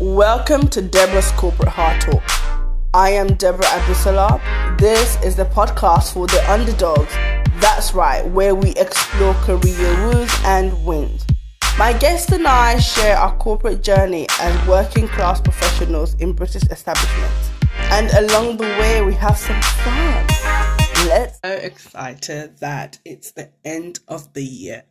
Welcome to Deborah's Corporate Hard Talk. I am Deborah Abusalab. This is the podcast for the underdogs. That's right, where we explore career woes and wins. My guest and I share our corporate journey as working class professionals in British establishments. And along the way, we have some fun. Let's so excited that it's the end of the year.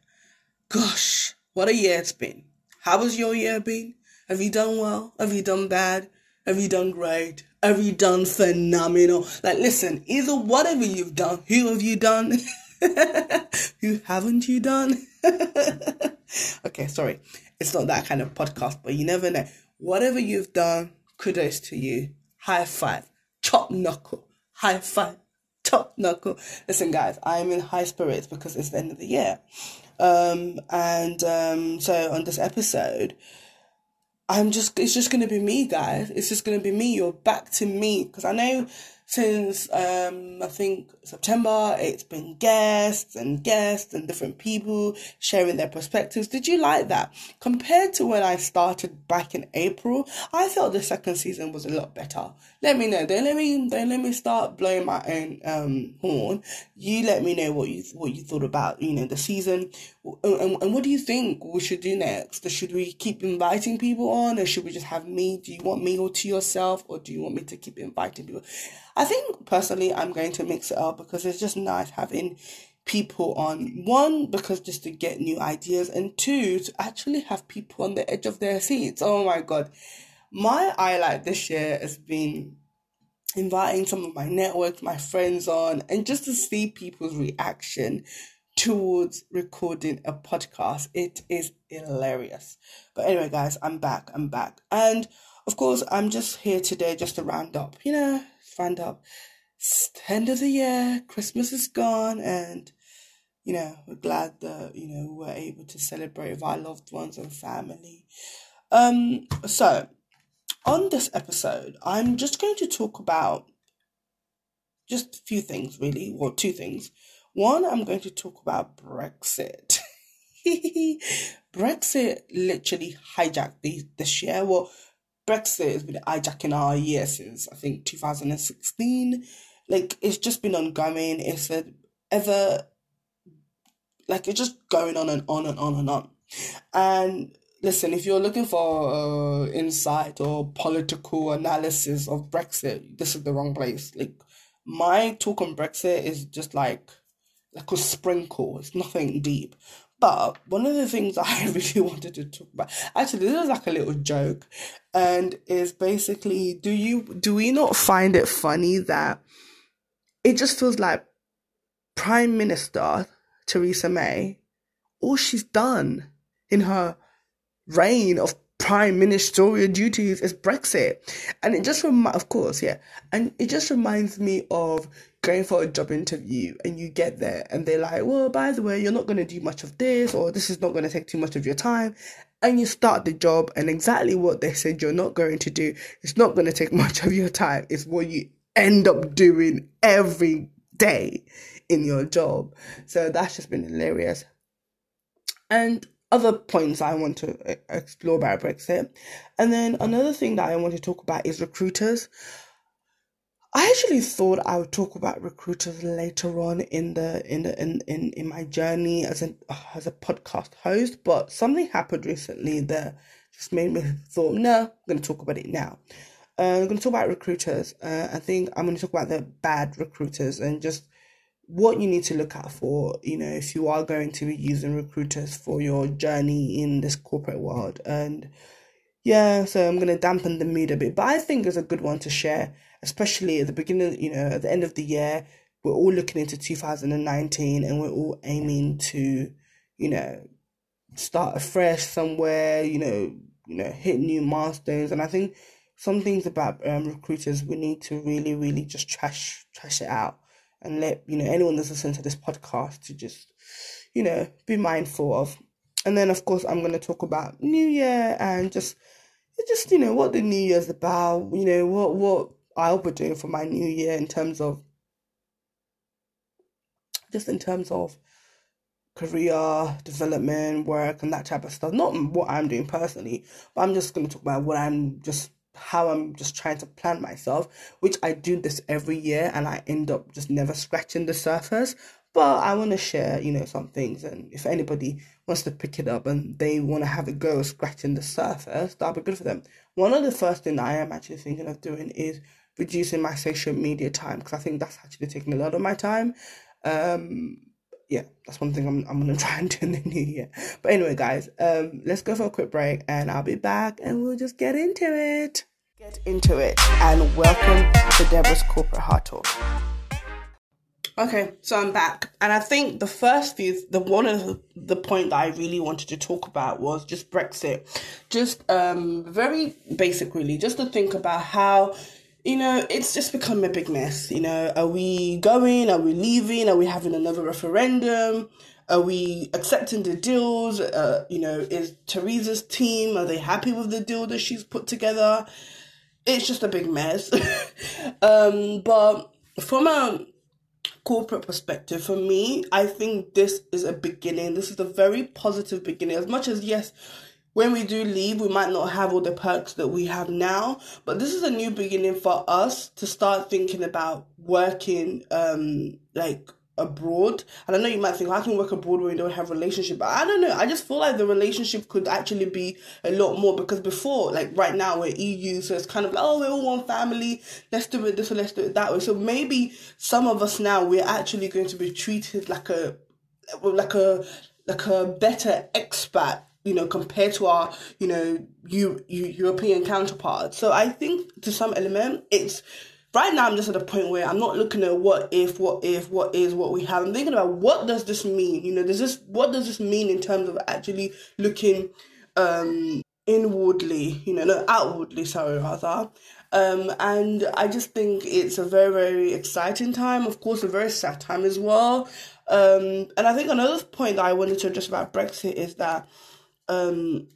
Gosh, what a year it's been. How has your year been? Have you done well? Have you done bad? Have you done great? Have you done phenomenal? Like, listen, either whatever you've done, who have you done? who haven't you done? okay, sorry. It's not that kind of podcast, but you never know. Whatever you've done, kudos to you. High five. Chop knuckle. High five. Chop knuckle. Listen, guys, I'm in high spirits because it's the end of the year. Um, and um, so on this episode, I'm just, it's just going to be me, guys. It's just going to be me. You're back to me. Because I know since, um, I think September, it's been guests and guests and different people sharing their perspectives. Did you like that? Compared to when I started back in April, I felt the second season was a lot better. Let me know. Don't let me, don't let me start blowing my own, um, horn. You let me know what you, what you thought about, you know, the season. And, and what do you think we should do next? Should we keep inviting people on or should we just have me? Do you want me or to yourself or do you want me to keep inviting people? I think personally I'm going to mix it up because it's just nice having people on one because just to get new ideas and two to actually have people on the edge of their seats. Oh my god. My highlight this year has been inviting some of my network, my friends on, and just to see people's reaction towards recording a podcast. It is hilarious. But anyway, guys, I'm back. I'm back. And of course, I'm just here today just to round up, you know, round up. It's the end of the year, Christmas is gone, and you know, we're glad that, you know, we're able to celebrate with our loved ones and family. Um, so on this episode, I'm just going to talk about just a few things really, well, two things. One, I'm going to talk about Brexit. Brexit literally hijacked the, this year. Well, Brexit has been hijacking our year since I think 2016. Like it's just been ongoing. It's ever like it's just going on and on and on and on. And listen, if you're looking for uh, insight or political analysis of Brexit, this is the wrong place. Like my talk on Brexit is just like like a sprinkle. It's nothing deep. But one of the things I really wanted to talk about, actually, this is like a little joke, and is basically, do you do we not find it funny that it just feels like Prime Minister Theresa May, all she's done in her reign of prime ministerial duties is Brexit. And it just remi- of course, yeah. And it just reminds me of going for a job interview and you get there and they're like, well, by the way, you're not going to do much of this or this is not going to take too much of your time. And you start the job and exactly what they said you're not going to do, it's not going to take much of your time. It's what you end up doing every day in your job. So that's just been hilarious. And other points I want to explore about Brexit. And then another thing that I want to talk about is recruiters. I actually thought I would talk about recruiters later on in the in the in in, in my journey as a as a podcast host, but something happened recently that just made me thought, no, I'm going to talk about it now. Uh, I'm going to talk about recruiters. Uh, I think I'm going to talk about the bad recruiters and just what you need to look out for, you know, if you are going to be using recruiters for your journey in this corporate world. And yeah, so I'm going to dampen the mood a bit, but I think it's a good one to share, especially at the beginning, you know, at the end of the year. We're all looking into 2019 and we're all aiming to, you know, start afresh somewhere, you know, you know, hit new milestones. And I think some things about um, recruiters we need to really, really just trash trash it out and let you know anyone that's listening to this podcast to just you know be mindful of and then of course i'm going to talk about new year and just just you know what the new year's about you know what what i'll be doing for my new year in terms of just in terms of career development, work, and that type of stuff. Not what I'm doing personally, but I'm just going to talk about what I'm just how I'm just trying to plan myself, which I do this every year and I end up just never scratching the surface. But I want to share, you know, some things, and if anybody wants to pick it up and they want to have a go scratching the surface, that'll be good for them. One of the first things I am actually thinking of doing is reducing my social media time because I think that's actually taking a lot of my time. Um, yeah, that's one thing I'm I'm gonna try and do in the new year. But anyway, guys, um, let's go for a quick break, and I'll be back, and we'll just get into it. Get into it, and welcome to Deborah's Corporate Hard Talk. Okay, so I'm back, and I think the first few, the one of the, point that I really wanted to talk about was just Brexit, just um very basic, really, just to think about how you know, it's just become a big mess. You know, are we going? Are we leaving? Are we having another referendum? Are we accepting the deals? Uh, you know, is Theresa's team, are they happy with the deal that she's put together? It's just a big mess. um, but from a corporate perspective, for me, I think this is a beginning. This is a very positive beginning. As much as, yes, when we do leave, we might not have all the perks that we have now, but this is a new beginning for us to start thinking about working um like abroad. And I know you might think I can work abroad where we don't have relationship, but I don't know. I just feel like the relationship could actually be a lot more because before, like right now, we're EU, so it's kind of like, oh, we're all one family. Let's do it this way, let's do it that way. So maybe some of us now we're actually going to be treated like a like a like a better expat you know, compared to our, you know, you, you European counterparts. So I think to some element, it's right now I'm just at a point where I'm not looking at what if, what if, what is, what we have. I'm thinking about what does this mean? You know, does this what does this mean in terms of actually looking um inwardly, you know, not outwardly, sorry rather. Um, and I just think it's a very, very exciting time. Of course, a very sad time as well. Um, and I think another point that I wanted to address about Brexit is that um,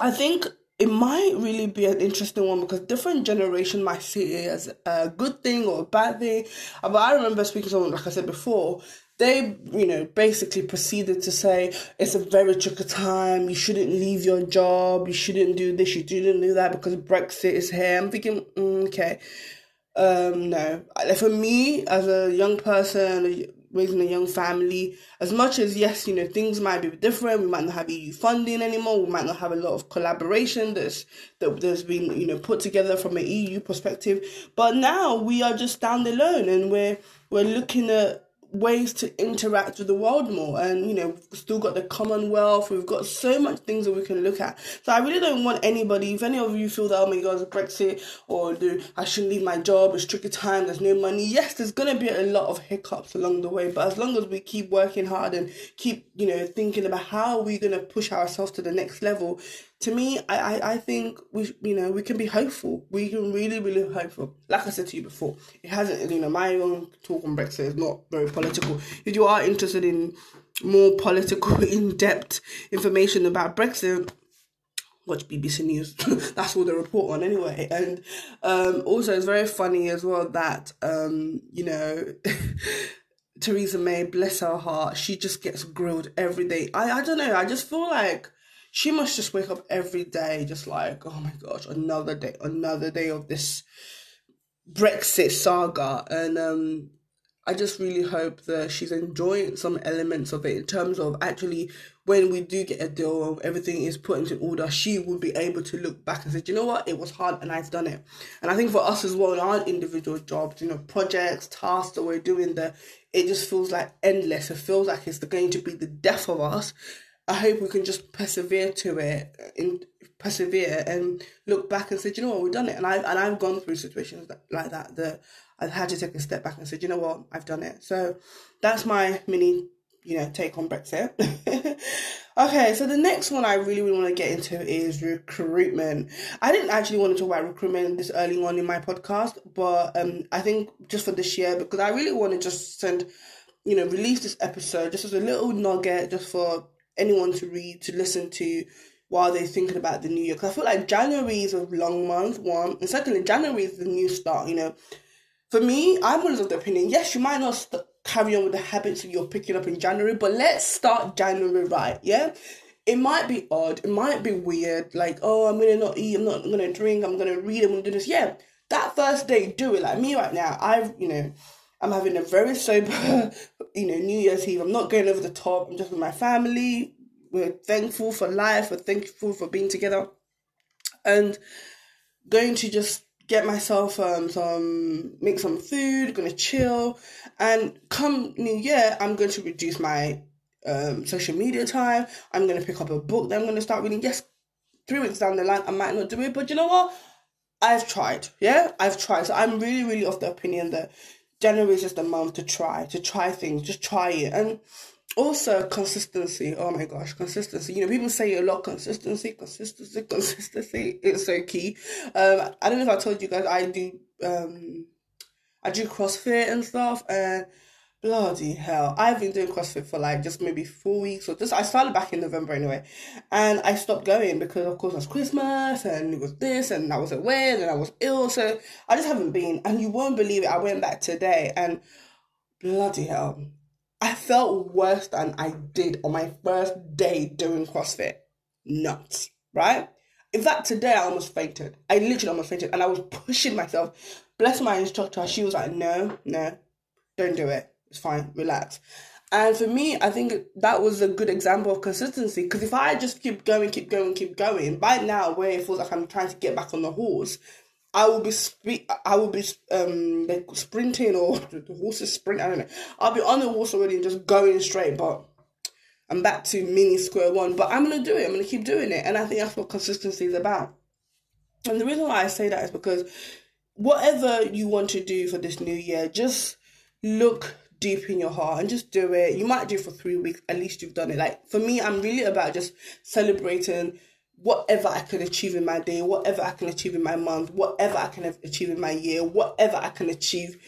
I think it might really be an interesting one because different generation might see it as a good thing or a bad thing. Uh, but I remember speaking to someone, like I said before, they, you know, basically proceeded to say it's a very tricky time. You shouldn't leave your job. You shouldn't do this. You shouldn't do that because Brexit is here. I'm thinking, mm, okay, um, no. For me, as a young person, raising a young family. As much as yes, you know, things might be different. We might not have EU funding anymore. We might not have a lot of collaboration that's that there's been, you know, put together from an EU perspective. But now we are just standalone and we're we're looking at ways to interact with the world more and you know still got the commonwealth we've got so much things that we can look at. So i really don't want anybody if any of you feel that oh my god brexit or do i shouldn't leave my job it's tricky time there's no money yes there's going to be a lot of hiccups along the way but as long as we keep working hard and keep you know thinking about how we're going to push ourselves to the next level to me, I, I, I think we you know we can be hopeful. We can really really hopeful. Like I said to you before, it hasn't you know my own talk on Brexit is not very political. If you are interested in more political in depth information about Brexit, watch BBC News. That's all they report on anyway. And um, also, it's very funny as well that um, you know. Theresa May, bless her heart, she just gets grilled every day. I, I don't know, I just feel like she must just wake up every day just like, oh my gosh, another day, another day of this Brexit saga. And um, I just really hope that she's enjoying some elements of it in terms of actually when we do get a deal, everything is put into order, she will be able to look back and say, you know what, it was hard and I've done it. And I think for us as well in our individual jobs, you know, projects, tasks that we're doing, the it just feels like endless. It feels like it's going to be the death of us. I hope we can just persevere to it and persevere and look back and say, you know what, we've done it. And I've and I've gone through situations that, like that that I've had to take a step back and say, you know what, I've done it. So that's my mini, you know, take on Brexit. okay, so the next one I really, really want to get into is recruitment. I didn't actually want to talk about recruitment this early on in my podcast, but um, I think just for this year because I really want to just send, you know, release this episode just as a little nugget, just for anyone to read, to listen to while they're thinking about the new year. Because I feel like January is a long month, one. And secondly, January is the new start, you know. For me, I'm always of the opinion, yes, you might not st- carry on with the habits that you're picking up in January. But let's start January right, yeah? It might be odd, it might be weird, like, oh, I'm gonna not eat, I'm not gonna drink, I'm gonna read, I'm gonna do this. Yeah, that first day, do it. Like me right now, I've, you know, I'm having a very sober, you know, New Year's Eve. I'm not going over the top. I'm just with my family. We're thankful for life. We're thankful for being together. And going to just get myself um some make some food, gonna chill. And come New Year, I'm going to reduce my um social media time. I'm gonna pick up a book that I'm gonna start reading. Yes, three weeks down the line I might not do it, but you know what? I've tried. Yeah, I've tried. So I'm really, really of the opinion that January is just a month to try, to try things, just try it. And also consistency. Oh my gosh, consistency. You know, people say a lot consistency, consistency, consistency. It's so key. Um, I don't know if I told you guys I do um I do CrossFit and stuff and bloody hell. I've been doing CrossFit for like just maybe four weeks or just I started back in November anyway. And I stopped going because of course it was Christmas and it was this and I was away and I was ill. So I just haven't been and you won't believe it, I went back today and bloody hell. I felt worse than I did on my first day doing CrossFit. Nuts, right? In fact, today I almost fainted. I literally almost fainted and I was pushing myself. Bless my instructor. She was like, no, no, don't do it it's fine, relax. And for me, I think that was a good example of consistency because if I just keep going, keep going, keep going, by now where it feels like I'm trying to get back on the horse, I will be I will be um like sprinting or the horse is sprint. I don't know. I'll be on the horse already and just going straight, but I'm back to mini square one. But I'm gonna do it. I'm gonna keep doing it, and I think that's what consistency is about. And the reason why I say that is because whatever you want to do for this new year, just look deep in your heart and just do it. You might do it for three weeks, at least you've done it. Like for me, I'm really about just celebrating whatever I can achieve in my day, whatever I can achieve in my month, whatever I can achieve in my year, whatever I can achieve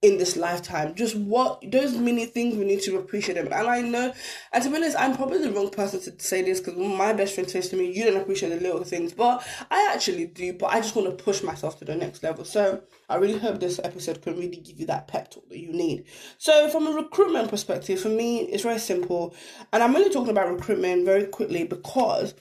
in this lifetime. Just what those many things we need to appreciate them. And I know, and to be honest, I'm probably the wrong person to say this because my best friend says to me, "You don't appreciate the little things," but I actually do. But I just want to push myself to the next level. So I really hope this episode can really give you that pep talk that you need. So from a recruitment perspective, for me, it's very simple, and I'm only talking about recruitment very quickly because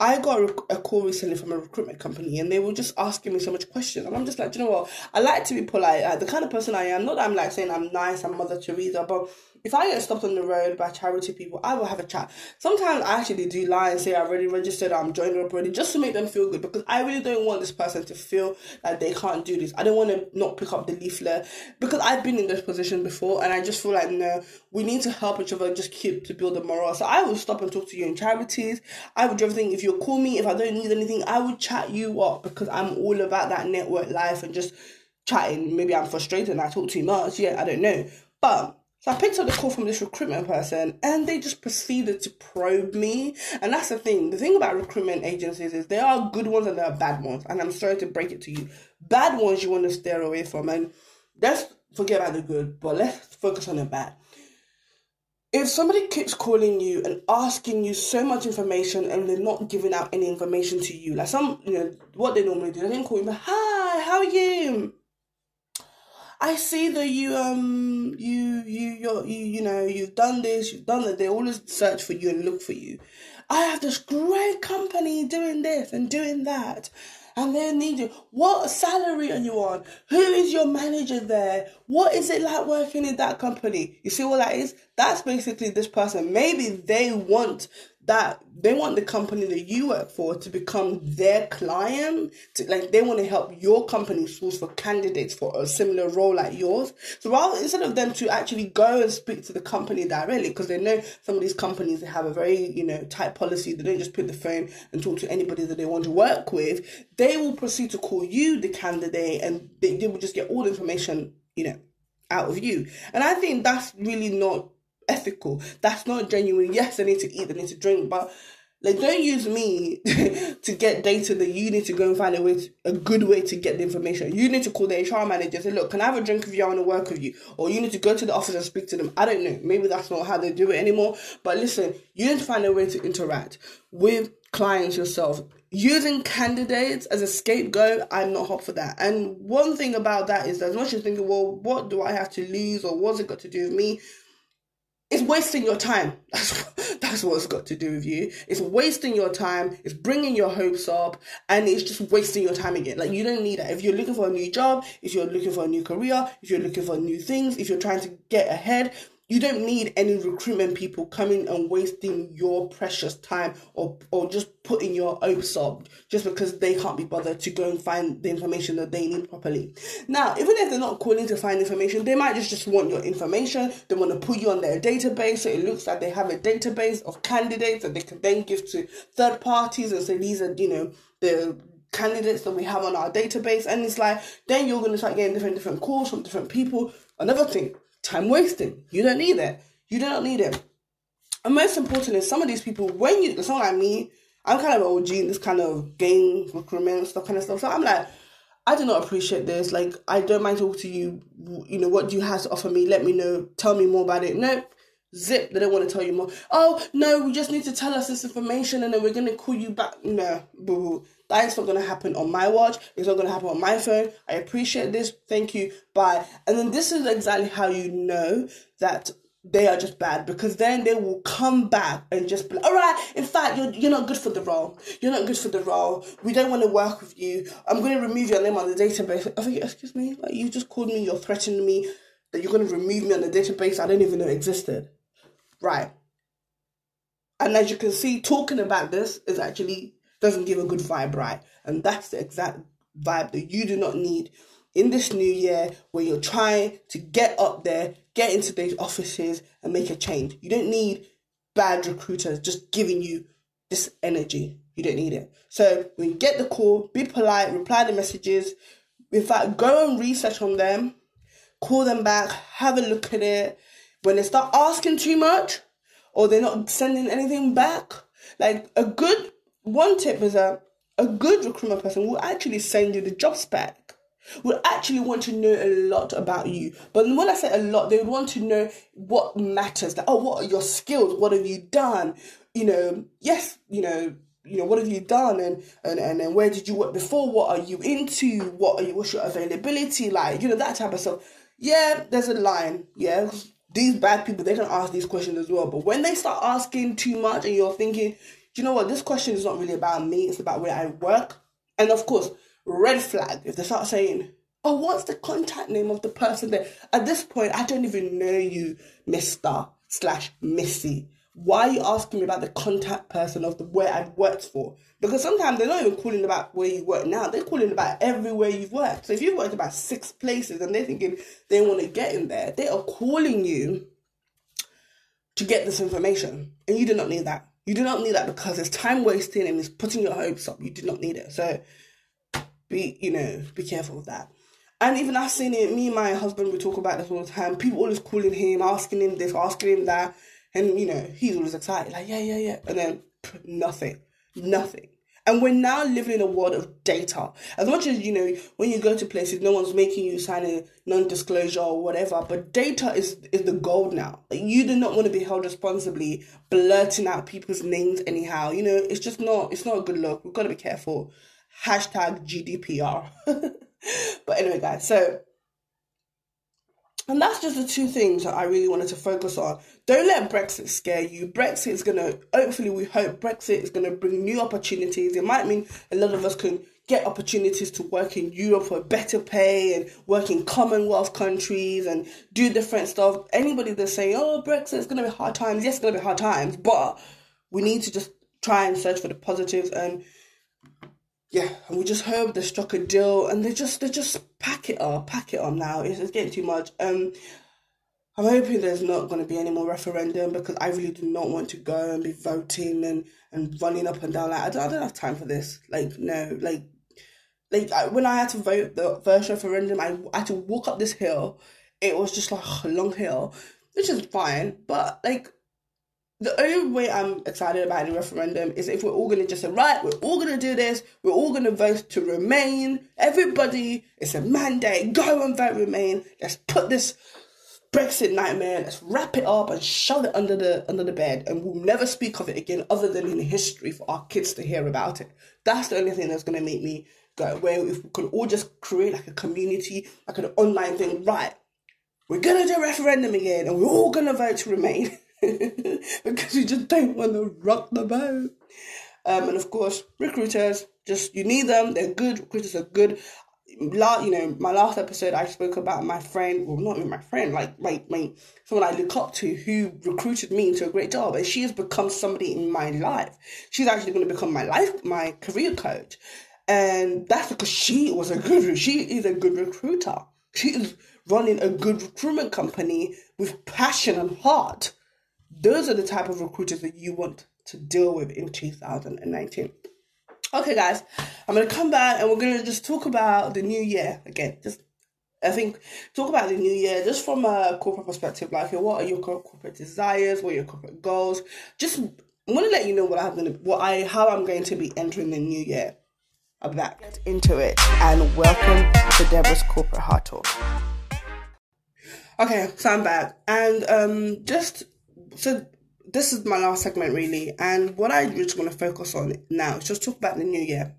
I got a, call recently from a recruitment company and they were just asking me so much questions. And I'm just like, you know what? I like to be polite. Like, the kind of person I am, not that I'm like saying I'm nice, I'm Mother Teresa, but if I get stopped on the road by charity people, I will have a chat. Sometimes I actually do lie and say I've already registered, I'm joining up already, just to make them feel good because I really don't want this person to feel that they can't do this. I don't want to not pick up the leaflet because I've been in this position before and I just feel like, no, we need to help each other just keep to build a morale. So I will stop and talk to you in charities. I would do everything. If you call me, if I don't need anything, I would chat you up because I'm all about that network life and just chatting. Maybe I'm frustrated and I talk too much. Yeah, I don't know. But so I picked up the call from this recruitment person and they just proceeded to probe me. And that's the thing. The thing about recruitment agencies is there are good ones and there are bad ones. And I'm sorry to break it to you. Bad ones you want to steer away from. And let's forget about the good, but let's focus on the bad. If somebody keeps calling you and asking you so much information and they're not giving out any information to you, like some, you know, what they normally do, they then call you, but hi, how are you? I see that you um you you you you you know you've done this, you've done that. They always search for you and look for you. I have this great company doing this and doing that. And they need you. What salary are you on? Who is your manager there? What is it like working in that company? You see what that is? That's basically this person. Maybe they want that they want the company that you work for to become their client to, like they want to help your company source for candidates for a similar role like yours. So rather instead of them to actually go and speak to the company directly because they know some of these companies they have a very you know tight policy they don't just pick the phone and talk to anybody that they want to work with they will proceed to call you the candidate and they, they will just get all the information you know out of you. And i think that's really not ethical. That's not genuine. Yes, they need to eat, they need to drink, but like don't use me to get data that you need to go and find a way to, a good way to get the information. You need to call the HR manager and say, look, can I have a drink with you? I want to work with you. Or you need to go to the office and speak to them. I don't know. Maybe that's not how they do it anymore. But listen, you need to find a way to interact with clients yourself using candidates as a scapegoat, I'm not hot for that. And one thing about that is as much as thinking, well, what do I have to lose or what's it got to do with me? It's wasting your time. That's, that's what it's got to do with you. It's wasting your time. It's bringing your hopes up and it's just wasting your time again. Like, you don't need that. If you're looking for a new job, if you're looking for a new career, if you're looking for new things, if you're trying to get ahead, you don't need any recruitment people coming and wasting your precious time or or just putting your hopes up just because they can't be bothered to go and find the information that they need properly. Now, even if they're not calling to find information, they might just, just want your information. They want to put you on their database so it looks like they have a database of candidates that they can then give to third parties and say these are, you know, the candidates that we have on our database. And it's like then you're gonna start getting different different calls from different people. Another thing time wasting. You don't need it. You don't need it. And most important is some of these people, when you, someone like me, I'm kind of OG in this kind of game recruitment stuff, kind of stuff. So I'm like, I do not appreciate this. Like, I don't mind talking to you. You know, what do you have to offer me? Let me know. Tell me more about it. Nope. Zip. They don't want to tell you more. Oh no, we just need to tell us this information, and then we're gonna call you back. No, boo boo. That is not going to happen on my watch. It's not going to happen on my phone. I appreciate this. Thank you. Bye. And then this is exactly how you know that they are just bad because then they will come back and just be all right in fact you're, you're not good for the role you're not good for the role we don't want to work with you i'm going to remove your name on the database i think excuse me like you just called me you're threatening me that you're going to remove me on the database i don't even know existed right and as you can see talking about this is actually doesn't give a good vibe, right? And that's the exact vibe that you do not need in this new year where you're trying to get up there, get into those offices and make a change. You don't need bad recruiters just giving you this energy. You don't need it. So when you get the call, be polite, reply the messages. In fact, go and research on them, call them back, have a look at it. When they start asking too much or they're not sending anything back, like a good one tip is that a good recruitment person will actually send you the job spec would actually want to know a lot about you. But when I say a lot, they would want to know what matters. Like, oh, what are your skills? What have you done? You know, yes, you know, you know, what have you done and and, and, and where did you work before? What are you into? What are you what's your availability like? You know, that type of stuff. Yeah, there's a line, yeah. These bad people, they don't ask these questions as well. But when they start asking too much and you're thinking, you know what? This question is not really about me, it's about where I work. And of course, red flag if they start saying, Oh, what's the contact name of the person there? At this point, I don't even know you, Mr. slash Missy. Why are you asking me about the contact person of the where I've worked for? Because sometimes they're not even calling about where you work now, they're calling about everywhere you've worked. So if you've worked about six places and they're thinking they want to get in there, they are calling you to get this information. And you do not need that. You do not need that because it's time wasting and it's putting your hopes up. You do not need it. So be, you know, be careful of that. And even I've seen it, me and my husband, we talk about this all the time. People always calling him, asking him this, asking him that. And, you know, he's always excited, like, yeah, yeah, yeah. And then nothing, nothing. And we're now living in a world of data. As much as, you know, when you go to places, no one's making you sign a non-disclosure or whatever, but data is, is the gold now. Like, you do not want to be held responsibly blurting out people's names anyhow. You know, it's just not, it's not a good look. We've got to be careful. Hashtag GDPR. but anyway, guys, so and that's just the two things that I really wanted to focus on. Don't let Brexit scare you. Brexit is going to, hopefully, we hope Brexit is going to bring new opportunities. It might mean a lot of us can get opportunities to work in Europe for better pay and work in Commonwealth countries and do different stuff. Anybody that's saying, oh, Brexit is going to be hard times, yes, it's going to be hard times, but we need to just try and search for the positives and yeah, and we just hope they struck a deal and they just they just pack it up, pack it up now. It's, it's getting too much. Um I'm hoping there's not going to be any more referendum because I really do not want to go and be voting and, and running up and down. Like I don't, I don't have time for this. Like no, like like I, when I had to vote the first referendum, I, I had to walk up this hill. It was just like a long hill, which is fine. But like the only way I'm excited about the referendum is if we're all going to just say, right, we're all going to do this, we're all going to vote to remain. Everybody, it's a mandate, go and vote remain. Let's put this Brexit nightmare. Let's wrap it up and shove it under the under the bed, and we'll never speak of it again, other than in history for our kids to hear about it. That's the only thing that's gonna make me go. Where if we could all just create like a community, like an online thing, right? We're gonna do a referendum again, and we're all gonna vote to remain because you just don't want to rock the boat. Um, and of course, recruiters, just you need them. They're good. Recruiters are good last you know my last episode i spoke about my friend well not even my friend like my, my someone i look up to who recruited me into a great job and she has become somebody in my life she's actually going to become my life my career coach and that's because she was a good she is a good recruiter she is running a good recruitment company with passion and heart those are the type of recruiters that you want to deal with in 2019 Okay, guys, I'm gonna come back and we're gonna just talk about the new year again. Just, I think, talk about the new year just from a corporate perspective. Like, what are your corporate desires? What are your corporate goals? Just, I want to let you know what I'm gonna, what I, how I'm going to be entering the new year. I'm back into it, and welcome to Deborah's Corporate Hard Talk. Okay, so I'm back, and um, just so this is my last segment really, and what I just want to focus on now is just talk about the new year.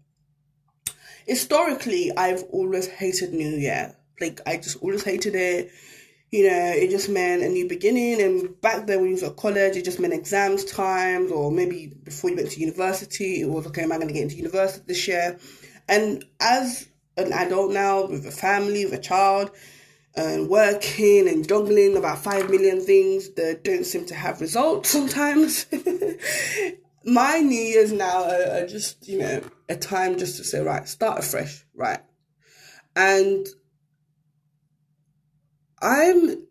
Historically, I've always hated New Year. Like I just always hated it. You know, it just meant a new beginning. And back then, when you was at college, it just meant exams times, or maybe before you went to university, it was okay. Am I going to get into university this year? And as an adult now, with a family, with a child, and working and juggling about 5 million things that don't seem to have results sometimes. My New Year's now are, just, you know, a time just to say, right, start afresh, right? And I'm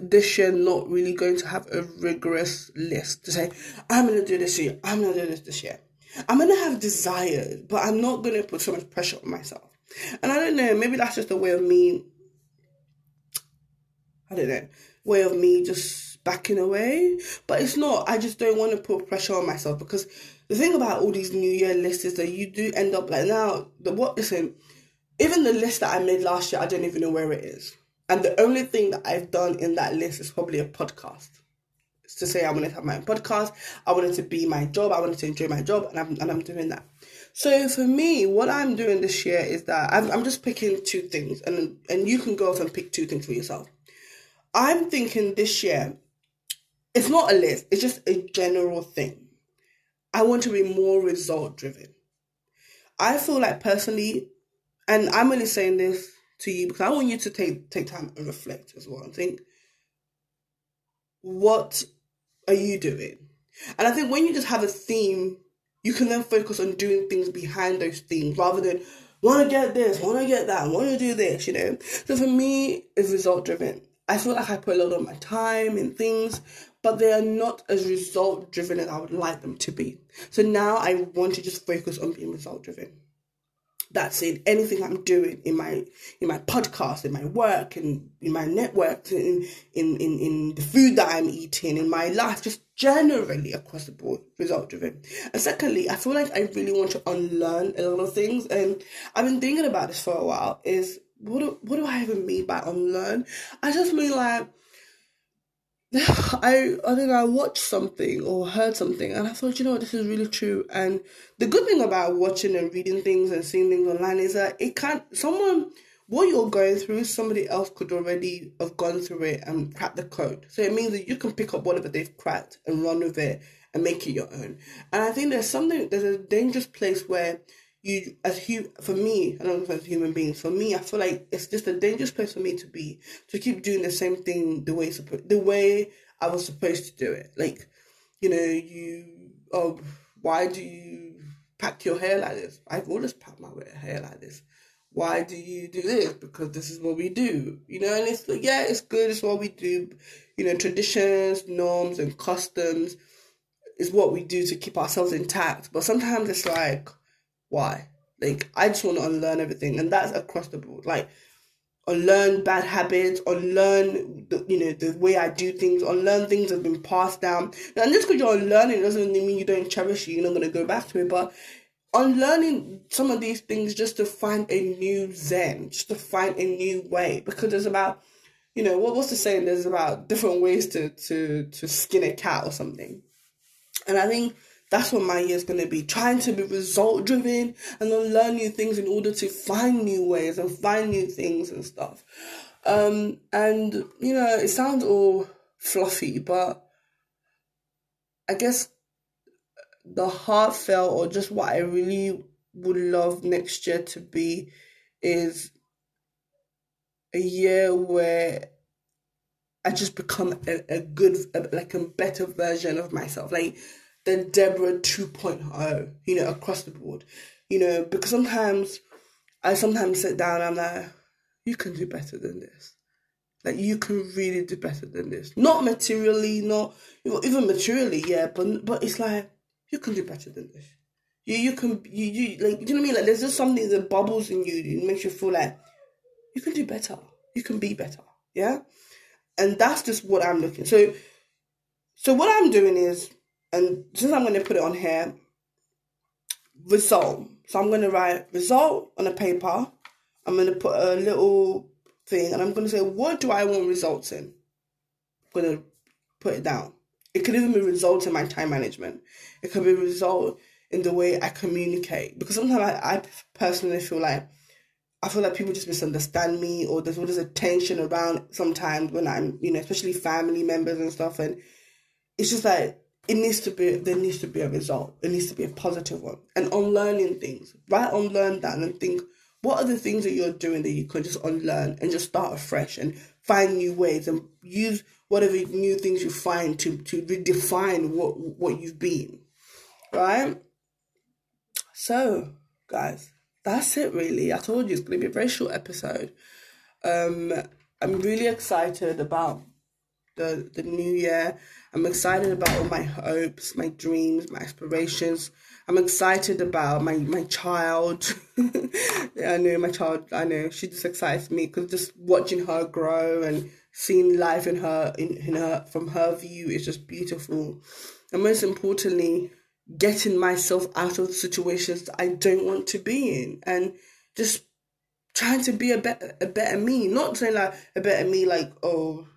this year not really going to have a rigorous list to say, I'm going to do this year, I'm going to do this this year. I'm going to have desires, but I'm not going to put so much pressure on myself. And I don't know, maybe that's just a way of me I don't know, way of me just backing away. But it's not. I just don't want to put pressure on myself because the thing about all these New Year lists is that you do end up like now. The what? Listen, even the list that I made last year, I don't even know where it is. And the only thing that I've done in that list is probably a podcast. It's to say I wanted to have my own podcast. I wanted to be my job. I wanted to enjoy my job, and I'm and I'm doing that. So for me, what I'm doing this year is that I'm, I'm just picking two things, and and you can go off and pick two things for yourself. I'm thinking this year, it's not a list, it's just a general thing. I want to be more result driven. I feel like personally, and I'm only saying this to you because I want you to take take time and reflect as well and think, what are you doing? And I think when you just have a theme, you can then focus on doing things behind those themes rather than want to get this, want to get that, want to do this, you know. So for me, it's result driven. I feel like I put a lot of my time in things, but they are not as result driven as I would like them to be. So now I want to just focus on being result driven. That's it. Anything I'm doing in my in my podcast, in my work, in, in my network, in, in in in the food that I'm eating, in my life, just generally across the board, result driven. And secondly, I feel like I really want to unlearn a lot of things, and I've been thinking about this for a while. Is what do, what do I even mean by unlearn? I just mean like I I think I watched something or heard something and I thought, you know what, this is really true. And the good thing about watching and reading things and seeing things online is that it can't someone what you're going through, somebody else could already have gone through it and cracked the code. So it means that you can pick up whatever they've cracked and run with it and make it your own. And I think there's something there's a dangerous place where you as hu- for me, I don't know as human beings, for me, I feel like it's just a dangerous place for me to be to keep doing the same thing the way the way I was supposed to do it. Like, you know, you oh, why do you pack your hair like this? I've always packed my hair like this. Why do you do this? Because this is what we do, you know. And it's yeah, it's good. It's what we do. You know, traditions, norms, and customs is what we do to keep ourselves intact. But sometimes it's like why? Like, I just want to unlearn everything, and that's across the board. Like, unlearn bad habits, unlearn the, you know the way I do things, unlearn things that have been passed down. And just because you're unlearning doesn't mean you don't cherish it. You're not gonna go back to it, but unlearning some of these things just to find a new zen, just to find a new way, because there's about you know, what what's the saying? There's about different ways to to to skin a cat or something. And I think that's what my year is going to be trying to be result driven and then learn new things in order to find new ways and find new things and stuff. Um, and you know, it sounds all fluffy, but I guess the heartfelt or just what I really would love next year to be is a year where I just become a, a good, a, like a better version of myself, like the Deborah 2.0, you know, across the board, you know, because sometimes I sometimes sit down and I'm like, you can do better than this. Like you can really do better than this. Not materially, not even materially, yeah, but but it's like you can do better than this. You you can you you like you know what I mean? Like there's just something that bubbles in you that makes you feel like you can do better. You can be better. Yeah? And that's just what I'm looking. So so what I'm doing is and since I'm gonna put it on here, result. So I'm gonna write result on a paper. I'm gonna put a little thing and I'm going to say, what do I want results in? I'm going to put it down. It could even be results in my time management. It could be result in the way I communicate. Because sometimes I, I personally feel like I feel like people just misunderstand me or there's always a tension around sometimes when I'm, you know, especially family members and stuff. And it's just like, it needs to be, there needs to be a result. It needs to be a positive one. And unlearning things, right? Unlearn that and think, what are the things that you're doing that you can just unlearn and just start afresh and find new ways and use whatever new things you find to to redefine what what you've been right so guys that's it really i told you it's going to be a very short episode um i'm really excited about the the new year i'm excited about all my hopes my dreams my aspirations I'm excited about my my child. I know my child. I know she just excites me because just watching her grow and seeing life in her in, in her from her view is just beautiful. And most importantly, getting myself out of situations I don't want to be in and just trying to be a better a better me. Not saying like a better me like oh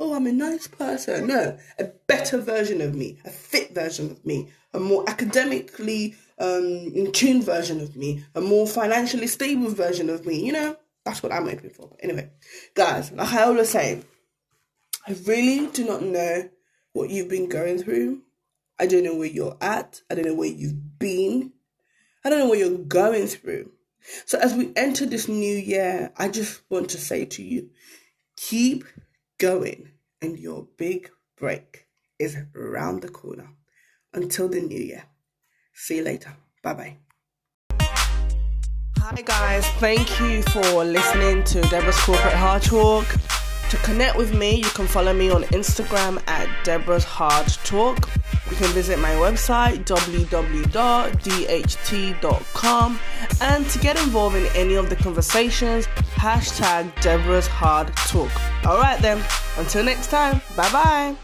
oh I'm a nice person. No, a better version of me, a fit version of me, a more academically um, in tune version of me, a more financially stable version of me. You know, that's what I'm hoping for. But anyway, guys, like I always say, I really do not know what you've been going through. I don't know where you're at. I don't know where you've been. I don't know what you're going through. So as we enter this new year, I just want to say to you, keep going and your big break is around the corner until the new year. See you later. Bye bye. Hi, guys. Thank you for listening to Deborah's Corporate Hard Talk. To connect with me, you can follow me on Instagram at Deborah's Hard Talk. You can visit my website www.dht.com and to get involved in any of the conversations, hashtag Deborah's Hard Talk. All right then, until next time, bye bye.